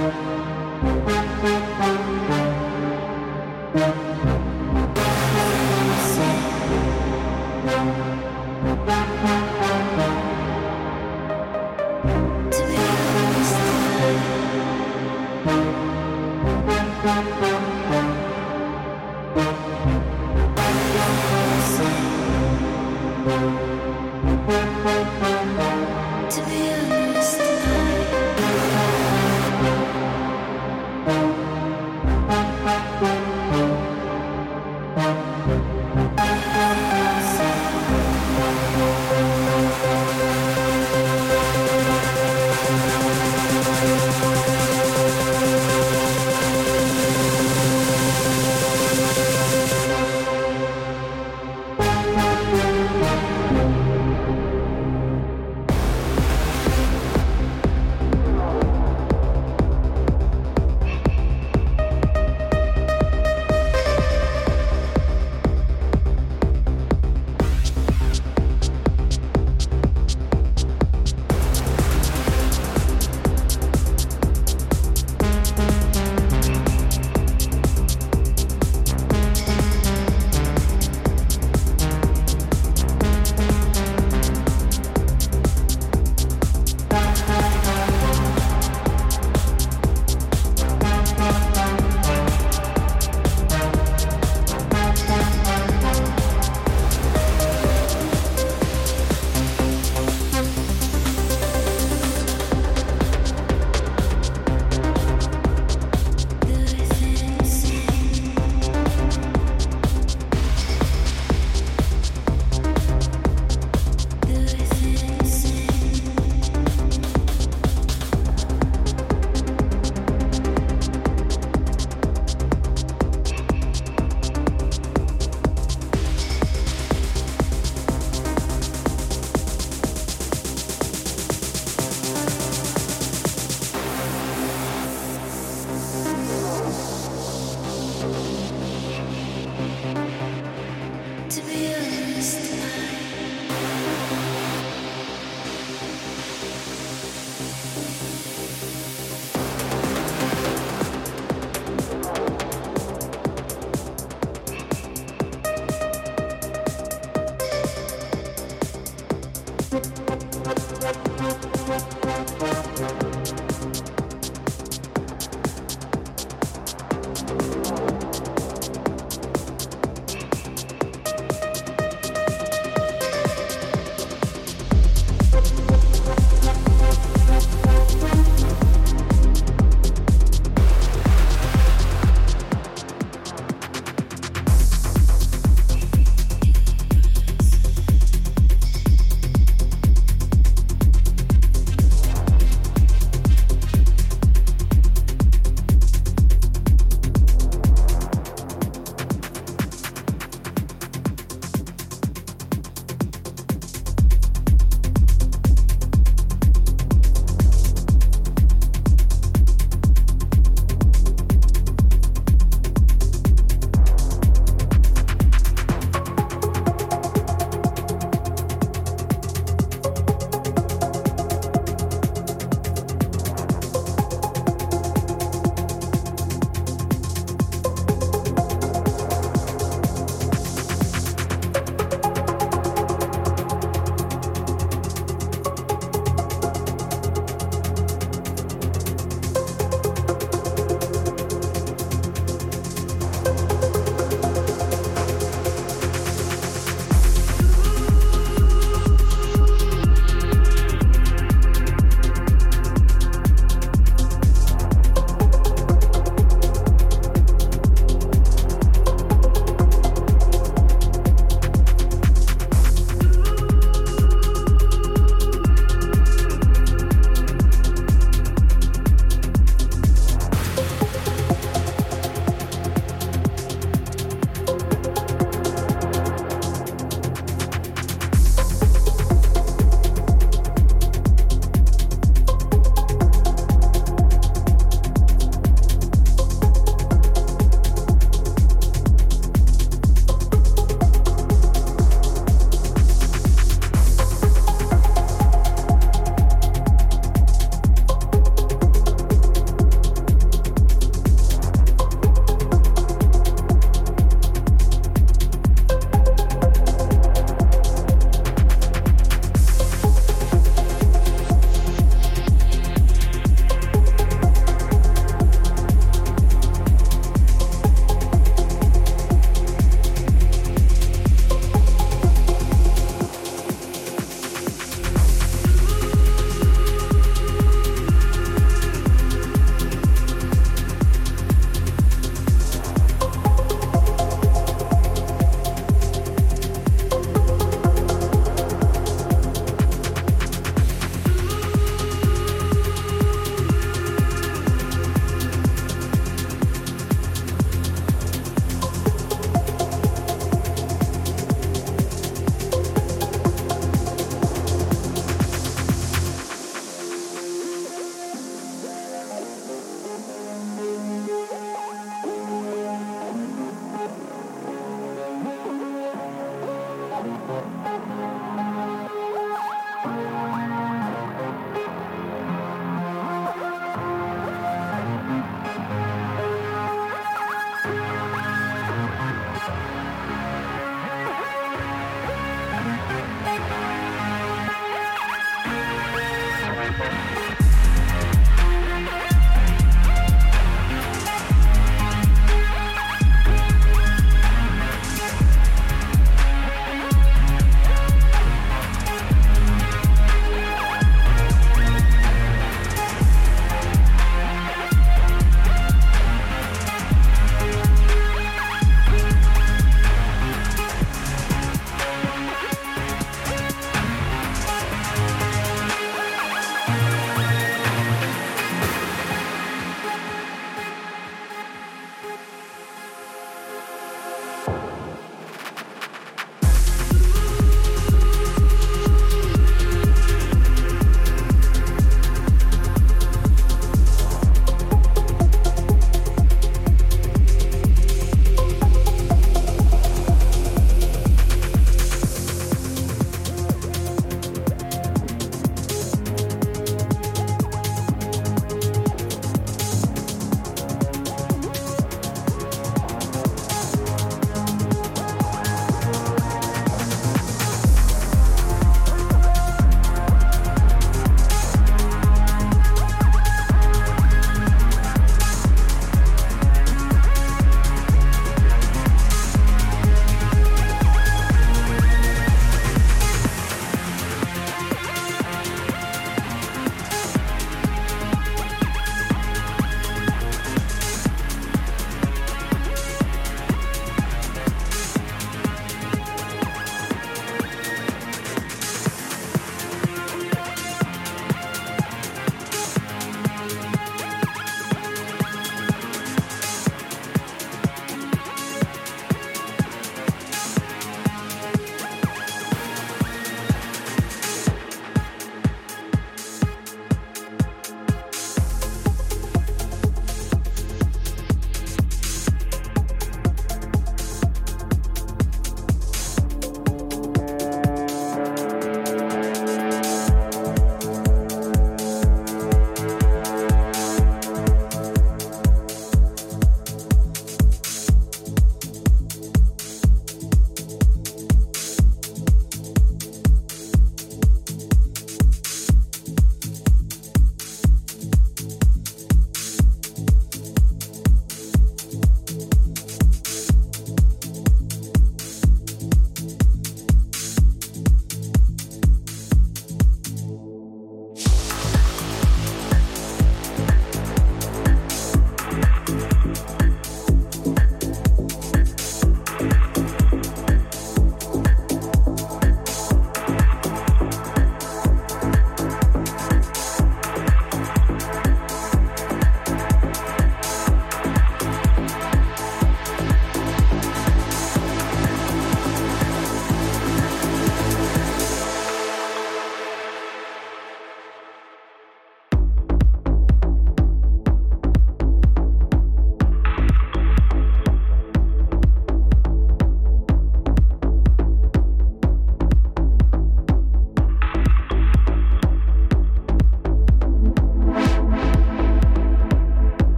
Música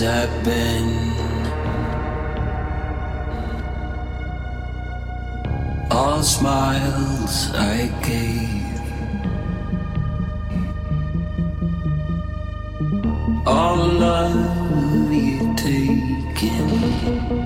I've been. All smiles I gave, all love you taken.